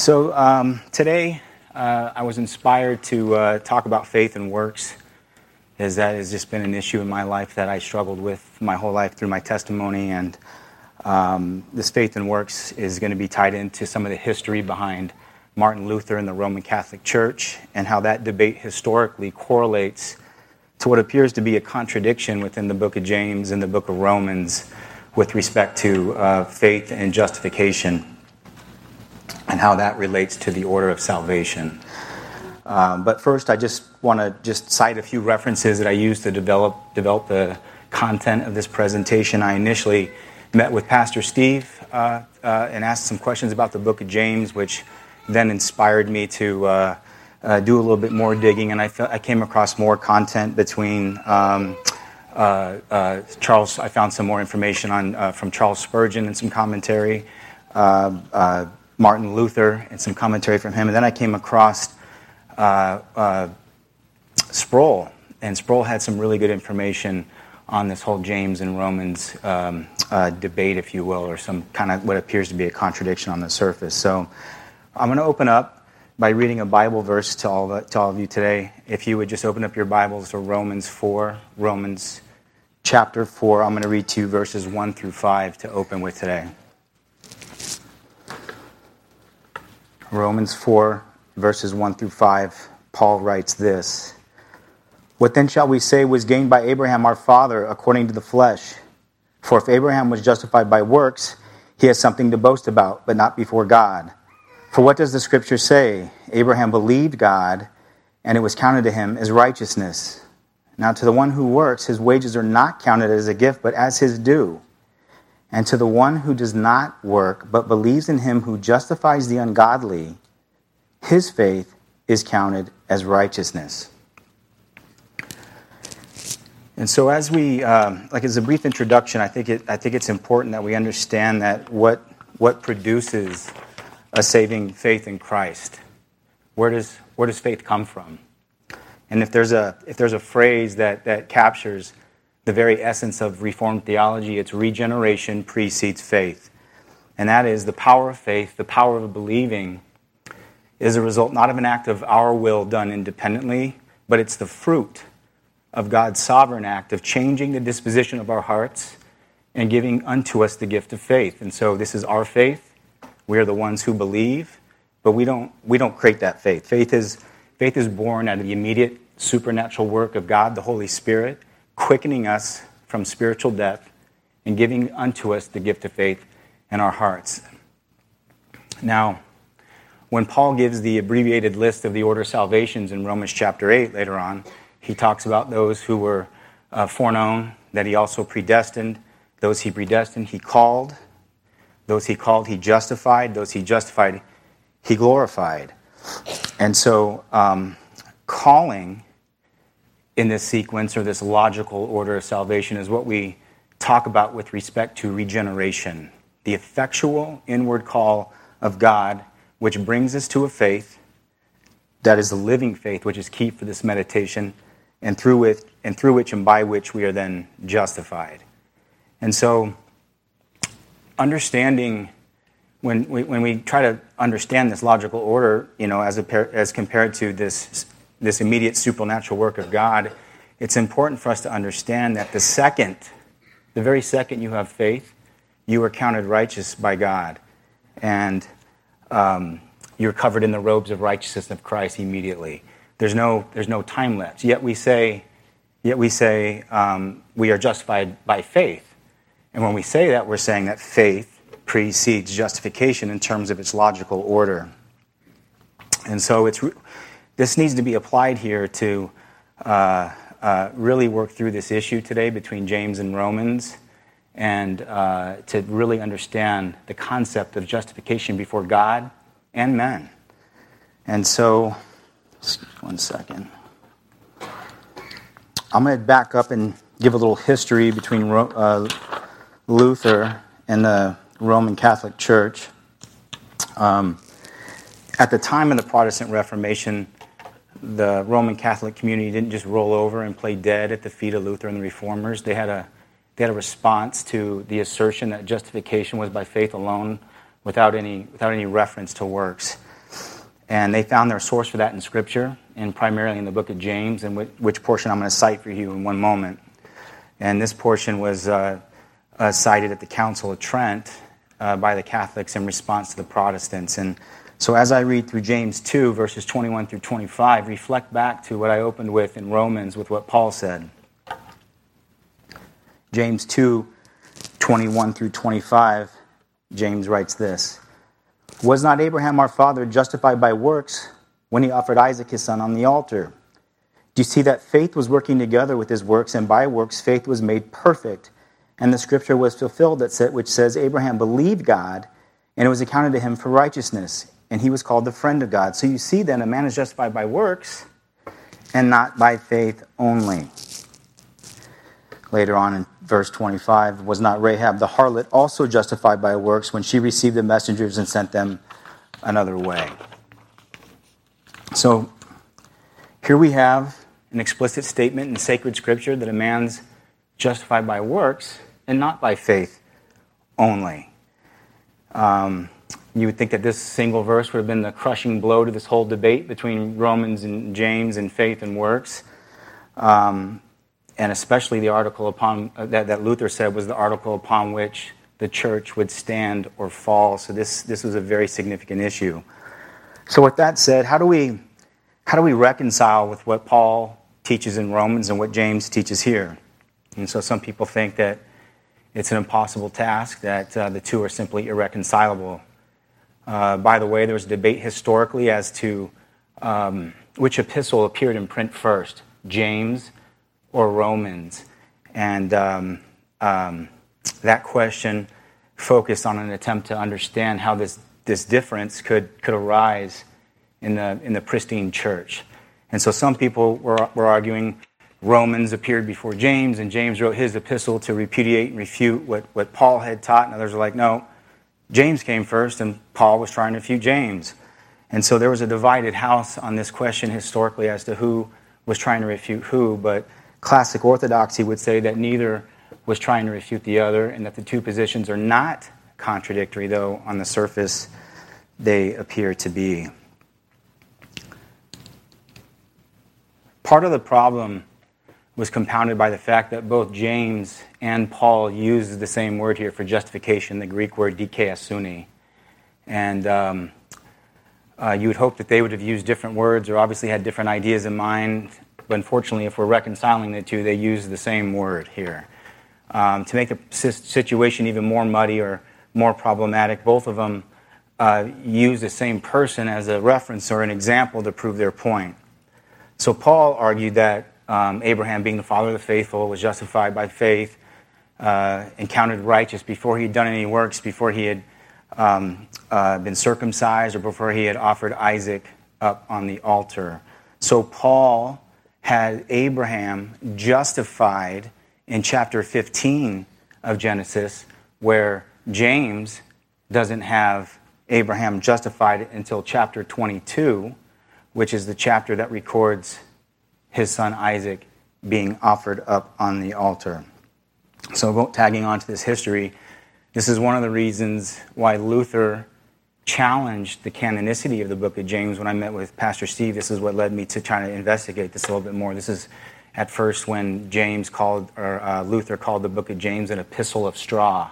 So um, today, uh, I was inspired to uh, talk about faith and works, as that has just been an issue in my life that I struggled with my whole life through my testimony. And um, this faith and works is going to be tied into some of the history behind Martin Luther and the Roman Catholic Church, and how that debate historically correlates to what appears to be a contradiction within the book of James and the book of Romans with respect to uh, faith and justification and how that relates to the order of salvation. Um, but first, I just want to just cite a few references that I used to develop develop the content of this presentation. I initially met with Pastor Steve uh, uh, and asked some questions about the Book of James, which then inspired me to uh, uh do a little bit more digging, and I, I came across more content between. Um, uh, uh, Charles, I found some more information on from Charles Spurgeon and some commentary. Martin Luther and some commentary from him. And then I came across uh, uh, Sproul, and Sproul had some really good information on this whole James and Romans um, uh, debate, if you will, or some kind of what appears to be a contradiction on the surface. So I'm going to open up by reading a Bible verse to all, the, to all of you today. If you would just open up your Bibles to Romans 4, Romans chapter 4, I'm going to read two verses 1 through 5 to open with today. Romans 4, verses 1 through 5, Paul writes this What then shall we say was gained by Abraham our father according to the flesh? For if Abraham was justified by works, he has something to boast about, but not before God. For what does the scripture say? Abraham believed God, and it was counted to him as righteousness. Now, to the one who works, his wages are not counted as a gift, but as his due. And to the one who does not work, but believes in him who justifies the ungodly, his faith is counted as righteousness. And so, as we, um, like as a brief introduction, I think, it, I think it's important that we understand that what, what produces a saving faith in Christ. Where does, where does faith come from? And if there's a, if there's a phrase that, that captures the very essence of Reformed theology. It's regeneration precedes faith. And that is the power of faith, the power of believing, is a result not of an act of our will done independently, but it's the fruit of God's sovereign act of changing the disposition of our hearts and giving unto us the gift of faith. And so this is our faith. We are the ones who believe, but we don't, we don't create that faith. Faith is, faith is born out of the immediate supernatural work of God, the Holy Spirit quickening us from spiritual death and giving unto us the gift of faith in our hearts. Now, when Paul gives the abbreviated list of the order of salvations in Romans chapter 8 later on, he talks about those who were uh, foreknown, that he also predestined. Those he predestined, he called. Those he called, he justified. Those he justified, he glorified. And so, um, calling in this sequence or this logical order of salvation is what we talk about with respect to regeneration the effectual inward call of God, which brings us to a faith that is a living faith, which is key for this meditation, and through, which, and through which and by which we are then justified. And so, understanding when we, when we try to understand this logical order, you know, as, a, as compared to this this immediate supernatural work of God, it's important for us to understand that the second, the very second you have faith, you are counted righteous by God. And um, you're covered in the robes of righteousness of Christ immediately. There's no, there's no time lapse. Yet we say, yet we say um, we are justified by faith. And when we say that, we're saying that faith precedes justification in terms of its logical order. And so it's this needs to be applied here to uh, uh, really work through this issue today between James and Romans and uh, to really understand the concept of justification before God and men. And so, one second. I'm going to back up and give a little history between uh, Luther and the Roman Catholic Church. Um, at the time of the Protestant Reformation, the Roman Catholic community didn't just roll over and play dead at the feet of Luther and the Reformers. They had a, they had a response to the assertion that justification was by faith alone without any, without any reference to works. And they found their source for that in Scripture, and primarily in the book of James, and which portion I'm going to cite for you in one moment. And this portion was uh, uh, cited at the Council of Trent uh, by the Catholics in response to the Protestants. And so, as I read through James 2, verses 21 through 25, reflect back to what I opened with in Romans with what Paul said. James 2, 21 through 25, James writes this Was not Abraham our father justified by works when he offered Isaac his son on the altar? Do you see that faith was working together with his works, and by works faith was made perfect? And the scripture was fulfilled that which says, Abraham believed God, and it was accounted to him for righteousness, and he was called the friend of God. So you see then a man is justified by works and not by faith only. Later on in verse 25, was not Rahab the harlot also justified by works when she received the messengers and sent them another way? So here we have an explicit statement in sacred scripture that a man's justified by works and not by faith only. Um, you would think that this single verse would have been the crushing blow to this whole debate between Romans and James and faith and works. Um, and especially the article upon uh, that, that Luther said was the article upon which the church would stand or fall. So this, this was a very significant issue. So with that said, how do we how do we reconcile with what Paul teaches in Romans and what James teaches here? And so some people think that it's an impossible task, that uh, the two are simply irreconcilable. Uh, by the way, there was a debate historically as to um, which epistle appeared in print first, James or Romans. And um, um, that question focused on an attempt to understand how this, this difference could, could arise in the, in the pristine church. And so some people were, were arguing Romans appeared before James, and James wrote his epistle to repudiate and refute what, what Paul had taught. And others were like, no, James came first, and Paul was trying to refute James. And so there was a divided house on this question historically as to who was trying to refute who, but classic orthodoxy would say that neither was trying to refute the other, and that the two positions are not contradictory, though on the surface they appear to be. Part of the problem was compounded by the fact that both James and Paul use the same word here for justification, the Greek word dikaiosune. And um, uh, you would hope that they would have used different words or obviously had different ideas in mind. But unfortunately, if we're reconciling the two, they use the same word here. Um, to make the situation even more muddy or more problematic, both of them uh, use the same person as a reference or an example to prove their point. So Paul argued that um, Abraham, being the father of the faithful, was justified by faith uh, righteous before he had done any works, before he had um, uh, been circumcised, or before he had offered Isaac up on the altar. So Paul had Abraham justified in chapter 15 of Genesis, where James doesn't have Abraham justified until chapter 22, which is the chapter that records his son Isaac being offered up on the altar. So, tagging on to this history, this is one of the reasons why Luther challenged the canonicity of the book of James when I met with Pastor Steve. This is what led me to trying to investigate this a little bit more. This is at first when James called, or uh, Luther called the book of James an epistle of straw,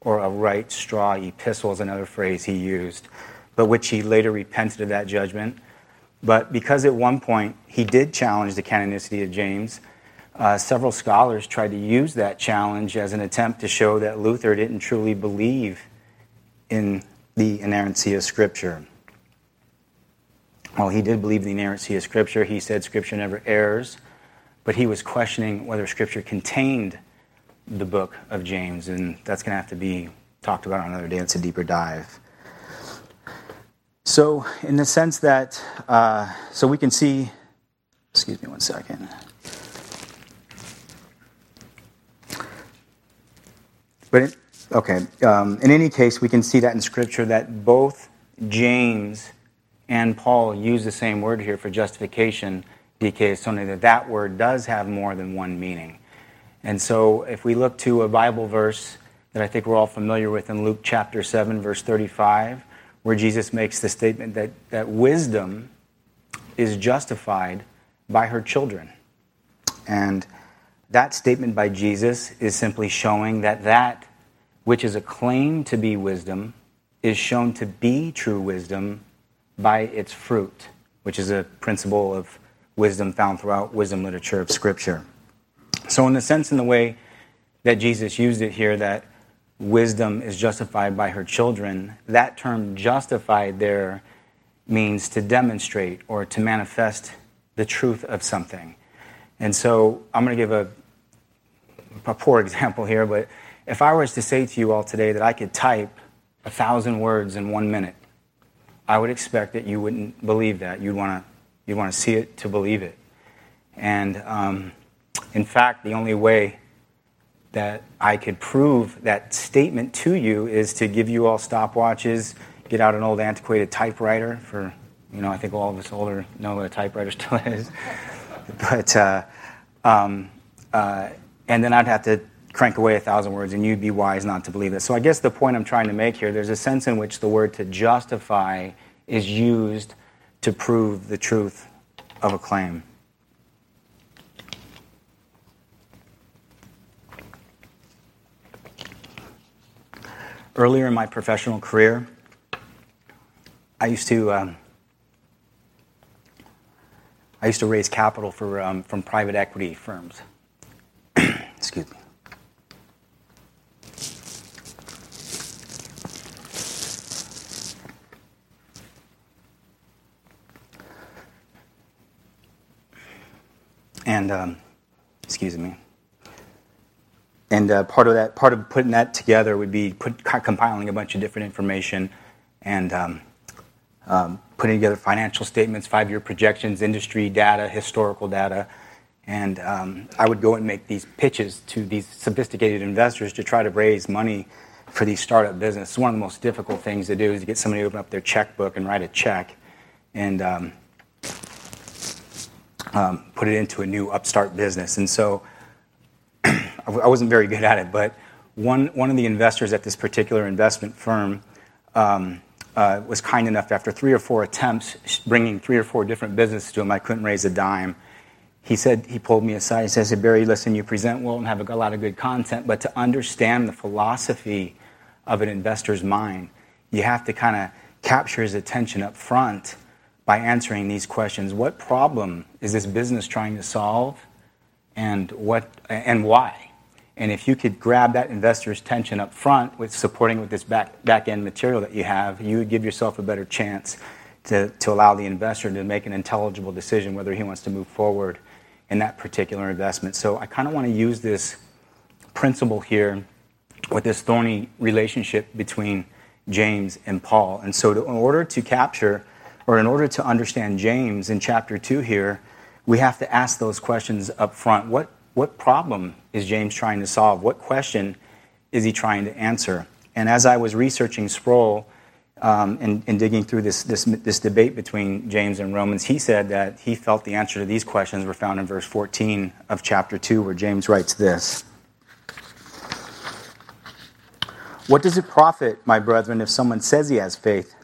or a right straw epistle is another phrase he used, but which he later repented of that judgment but because at one point he did challenge the canonicity of James, uh, several scholars tried to use that challenge as an attempt to show that Luther didn't truly believe in the inerrancy of Scripture. Well, he did believe in the inerrancy of Scripture. He said Scripture never errs, but he was questioning whether Scripture contained the book of James, and that's going to have to be talked about on another day. It's a deeper dive. So, in the sense that, uh, so we can see, excuse me one second. But, okay, um, in any case, we can see that in Scripture that both James and Paul use the same word here for justification, dikaiosune, that that word does have more than one meaning. And so, if we look to a Bible verse that I think we're all familiar with in Luke chapter 7, verse 35, where Jesus makes the statement that, that wisdom is justified by her children. And that statement by Jesus is simply showing that that which is a claim to be wisdom is shown to be true wisdom by its fruit, which is a principle of wisdom found throughout wisdom literature of Scripture. So, in the sense, in the way that Jesus used it here, that wisdom is justified by her children, that term justified there means to demonstrate or to manifest the truth of something. And so I'm going to give a, a poor example here, but if I was to say to you all today that I could type a thousand words in one minute, I would expect that you wouldn't believe that. You'd want to you'd want to see it to believe it. And um, in fact, the only way that I could prove that statement to you is to give you all stopwatches, get out an old antiquated typewriter for, you know, I think all of us older know what a typewriter still is. but, uh, um, uh, and then I'd have to crank away a thousand words, and you'd be wise not to believe this. So I guess the point I'm trying to make here, there's a sense in which the word to justify is used to prove the truth of a claim. Earlier in my professional career, I used to um, I used to raise capital for um, from private equity firms. Excuse me. And um, excuse me. And uh, part of that, part of putting that together would be put, compiling a bunch of different information and um, um, putting together financial statements, five-year projections, industry data, historical data. And um, I would go and make these pitches to these sophisticated investors to try to raise money for these startup business. It's one of the most difficult things to do is to get somebody to open up their checkbook and write a check and um, um, put it into a new upstart business. And so I wasn't very good at it, but one, one of the investors at this particular investment firm um, uh, was kind enough, after three or four attempts, bringing three or four different businesses to him, I couldn't raise a dime. He said, he pulled me aside. He says, hey, Barry, listen, you present well and have a lot of good content, but to understand the philosophy of an investor's mind, you have to kind of capture his attention up front by answering these questions. What problem is this business trying to solve? And, what, and why? And if you could grab that investor's attention up front with supporting with this back, back end material that you have, you would give yourself a better chance to, to allow the investor to make an intelligible decision whether he wants to move forward in that particular investment. So I kind of want to use this principle here with this thorny relationship between James and Paul. And so, to, in order to capture, or in order to understand James in chapter 2 here, we have to ask those questions up front. What what problem is James trying to solve? What question is he trying to answer? And as I was researching Sproul um, and, and, digging through this, this, this debate between James and Romans, he said that he felt the answer to these questions were found in verse 14 of chapter 2, where James writes this What does it profit, my brethren, if someone says he has faith,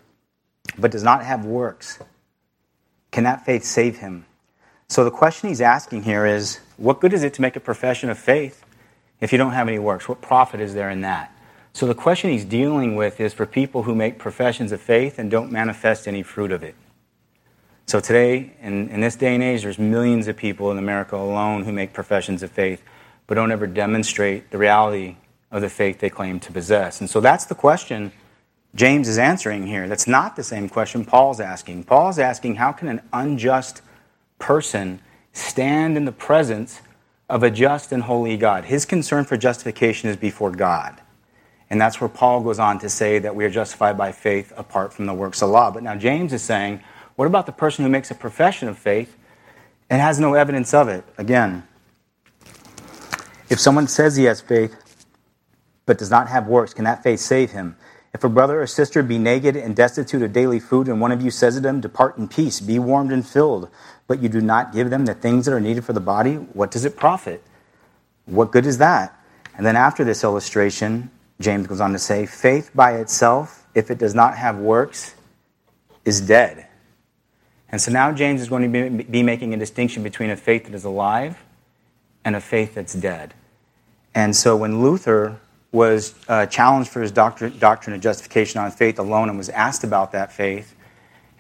but does not have works? Can that faith save him? So the question he's asking here is what good is it to make a profession of faith if you don't have any works? What profit is there in that? So the question he's dealing with is for people who make professions of faith and don't manifest any fruit of it. So today, in, in this day and age, there's millions of people in America alone who make professions of faith but don't ever demonstrate the reality of the faith they claim to possess. And so that's the question James is answering here. That's not the same question Paul's asking. Paul's asking, how can an unjust person stand in the presence of a just and holy God. His concern for justification is before God. And that's where Paul goes on to say that we are justified by faith apart from the works of law. But now James is saying, what about the person who makes a profession of faith and has no evidence of it? Again, if someone says he has faith but does not have works, can that faith save him? If a brother or sister be naked and destitute of daily food, and one of you says to them, Depart in peace, be warmed and filled, but you do not give them the things that are needed for the body, what does it profit? What good is that? And then after this illustration, James goes on to say, Faith by itself, if it does not have works, is dead. And so now James is going to be, be making a distinction between a faith that is alive and a faith that's dead. And so when Luther was uh, challenged for his doctrine, doctrine of justification on faith alone and was asked about that faith,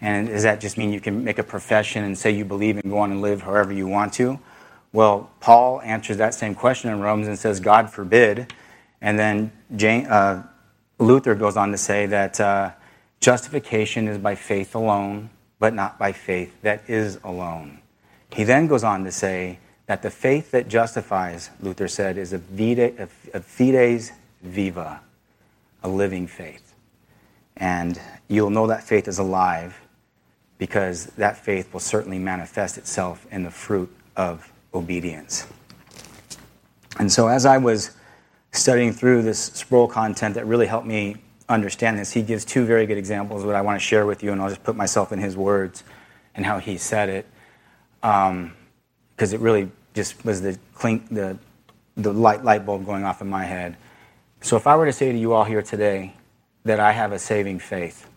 and does that just mean you can make a profession and say you believe and go on and live however you want to? Well, Paul answers that same question in Romans and says, God forbid. And then Jane, uh, Luther goes on to say that uh, justification is by faith alone, but not by faith that is alone. He then goes on to say that the faith that justifies, Luther said, is a, vide, a fides viva, a living faith. And you'll know that faith is alive because that faith will certainly manifest itself in the fruit of obedience. And so, as I was studying through this Sproul content that really helped me understand this, he gives two very good examples that I want to share with you, and I'll just put myself in his words and how he said it, because um, it really just was the clink, the the light light bulb going off in my head. So, if I were to say to you all here today that I have a saving faith,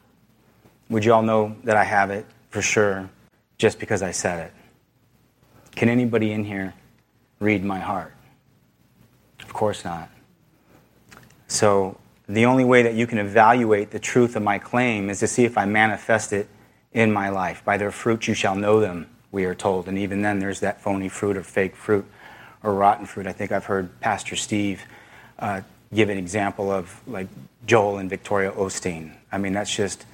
would you all know that I have it for sure just because I said it? Can anybody in here read my heart? Of course not. So, the only way that you can evaluate the truth of my claim is to see if I manifest it in my life. By their fruit you shall know them, we are told. And even then, there's that phony fruit or fake fruit or rotten fruit. I think I've heard Pastor Steve uh, give an example of like Joel and Victoria Osteen. I mean, that's just,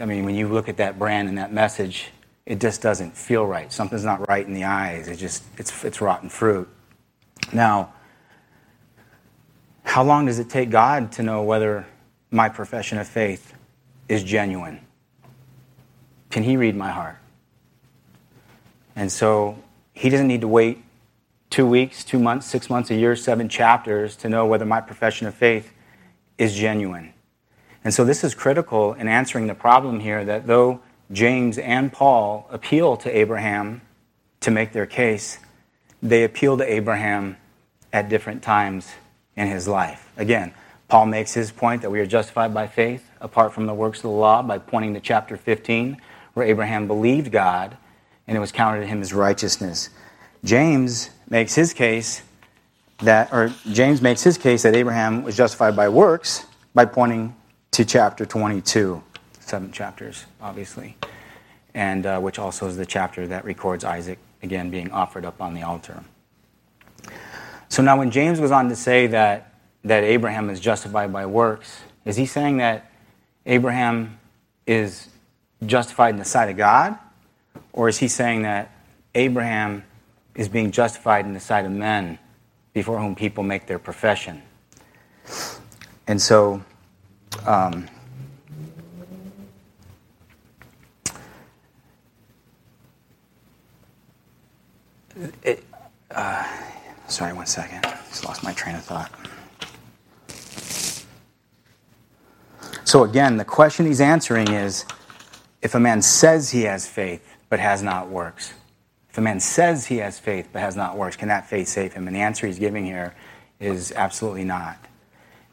I mean, when you look at that brand and that message, it just doesn't feel right. Something's not right in the eyes. It just, it's, it's rotten fruit. Now, how long does it take God to know whether my profession of faith is genuine? Can He read my heart? And so He doesn't need to wait two weeks, two months, six months, a year, seven chapters to know whether my profession of faith is genuine. And so this is critical in answering the problem here that though James and Paul appeal to Abraham to make their case, they appeal to Abraham at different times in his life. Again, Paul makes his point that we are justified by faith apart from the works of the law by pointing to chapter 15, where Abraham believed God and it was counted to him as righteousness. James makes his case that, or James makes his case that Abraham was justified by works by pointing to chapter 22, seven chapters, obviously, and uh, which also is the chapter that records Isaac again being offered up on the altar. So now, when James goes on to say that that Abraham is justified by works, is he saying that Abraham is justified in the sight of God, or is he saying that Abraham is being justified in the sight of men before whom people make their profession. And so, um, it, uh, sorry, one second. Just lost my train of thought. So, again, the question he's answering is if a man says he has faith but has not works, if a man says he has faith but has not works, can that faith save him? And the answer he's giving here is absolutely not.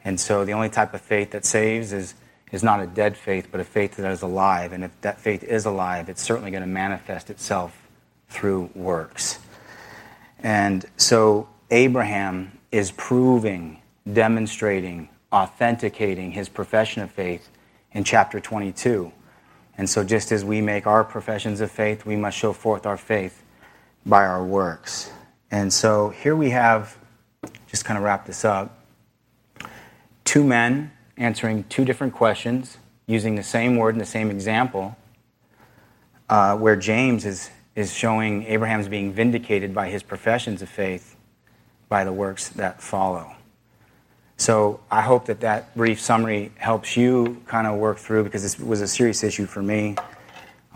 And so the only type of faith that saves is, is not a dead faith, but a faith that is alive. And if that faith is alive, it's certainly going to manifest itself through works. And so Abraham is proving, demonstrating, authenticating his profession of faith in chapter 22. And so, just as we make our professions of faith, we must show forth our faith by our works. And so here we have, just kind of wrap this up, two men answering two different questions using the same word and the same example, uh, where James is, is showing Abraham's being vindicated by his professions of faith by the works that follow. So I hope that that brief summary helps you kind of work through because this was a serious issue for me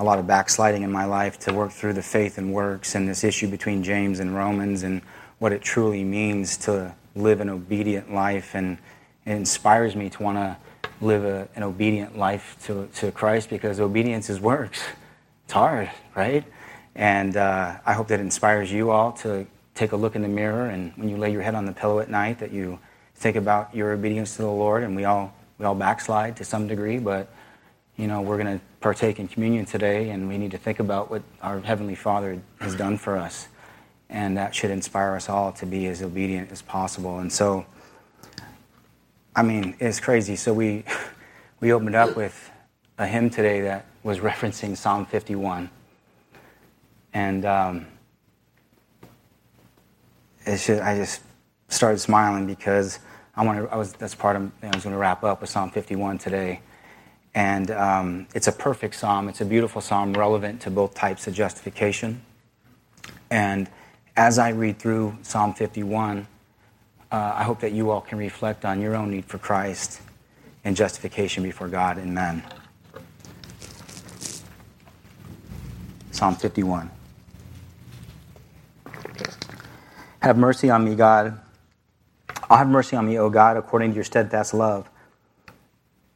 a lot of backsliding in my life to work through the faith and works and this issue between James and Romans and what it truly means to live an obedient life. And it inspires me to want to live a, an obedient life to, to Christ because obedience is works. It's hard, right? And uh, I hope that inspires you all to take a look in the mirror and when you lay your head on the pillow at night that you think about your obedience to the Lord and we all we all backslide to some degree, but you know, we're going to partake in communion today, and we need to think about what our Heavenly Father has done for us. And that should inspire us all to be as obedient as possible. And so, I mean, it's crazy. So we, we opened up with a hymn today that was referencing Psalm 51. And um, just, I just started smiling because I want to, I was, that's part of, I was going to wrap up with Psalm 51 today. And um, it's a perfect psalm. It's a beautiful psalm, relevant to both types of justification. And as I read through Psalm 51, uh, I hope that you all can reflect on your own need for Christ and justification before God and men. Psalm 51. Have mercy on me, God. I'll have mercy on me, O God, according to your steadfast love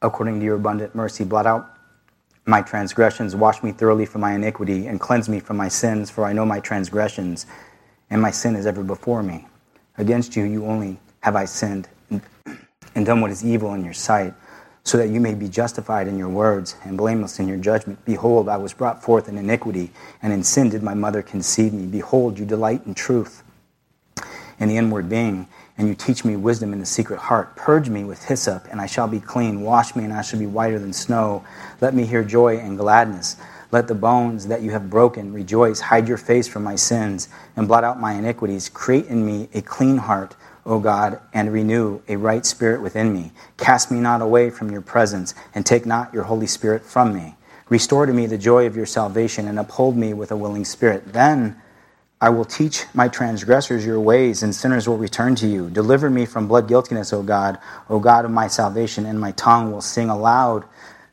according to your abundant mercy. Blot out my transgressions, wash me thoroughly from my iniquity, and cleanse me from my sins, for I know my transgressions, and my sin is ever before me. Against you, you only have I sinned and done what is evil in your sight, so that you may be justified in your words and blameless in your judgment. Behold, I was brought forth in iniquity, and in sin did my mother conceive me. Behold, you delight in truth in the inward being and you teach me wisdom in the secret heart. Purge me with hyssop, and I shall be clean. Wash me, and I shall be whiter than snow. Let me hear joy and gladness. Let the bones that you have broken rejoice. Hide your face from my sins, and blot out my iniquities. Create in me a clean heart, O God, and renew a right spirit within me. Cast me not away from your presence, and take not your Holy Spirit from me. Restore to me the joy of your salvation, and uphold me with a willing spirit. Then I will teach my transgressors your ways, and sinners will return to you. Deliver me from blood guiltiness, O God, O God of my salvation, and my tongue will sing aloud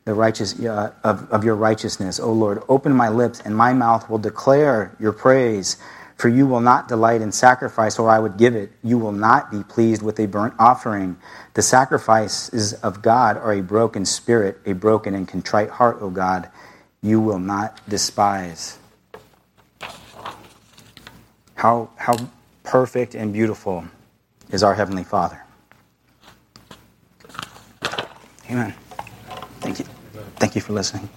the righteous uh, of, of your righteousness. O Lord, open my lips, and my mouth will declare your praise. For you will not delight in sacrifice, or I would give it. You will not be pleased with a burnt offering. The sacrifices of God are a broken spirit, a broken and contrite heart, O God. You will not despise. How, how perfect and beautiful is our Heavenly Father. Amen. Thank you. Thank you for listening.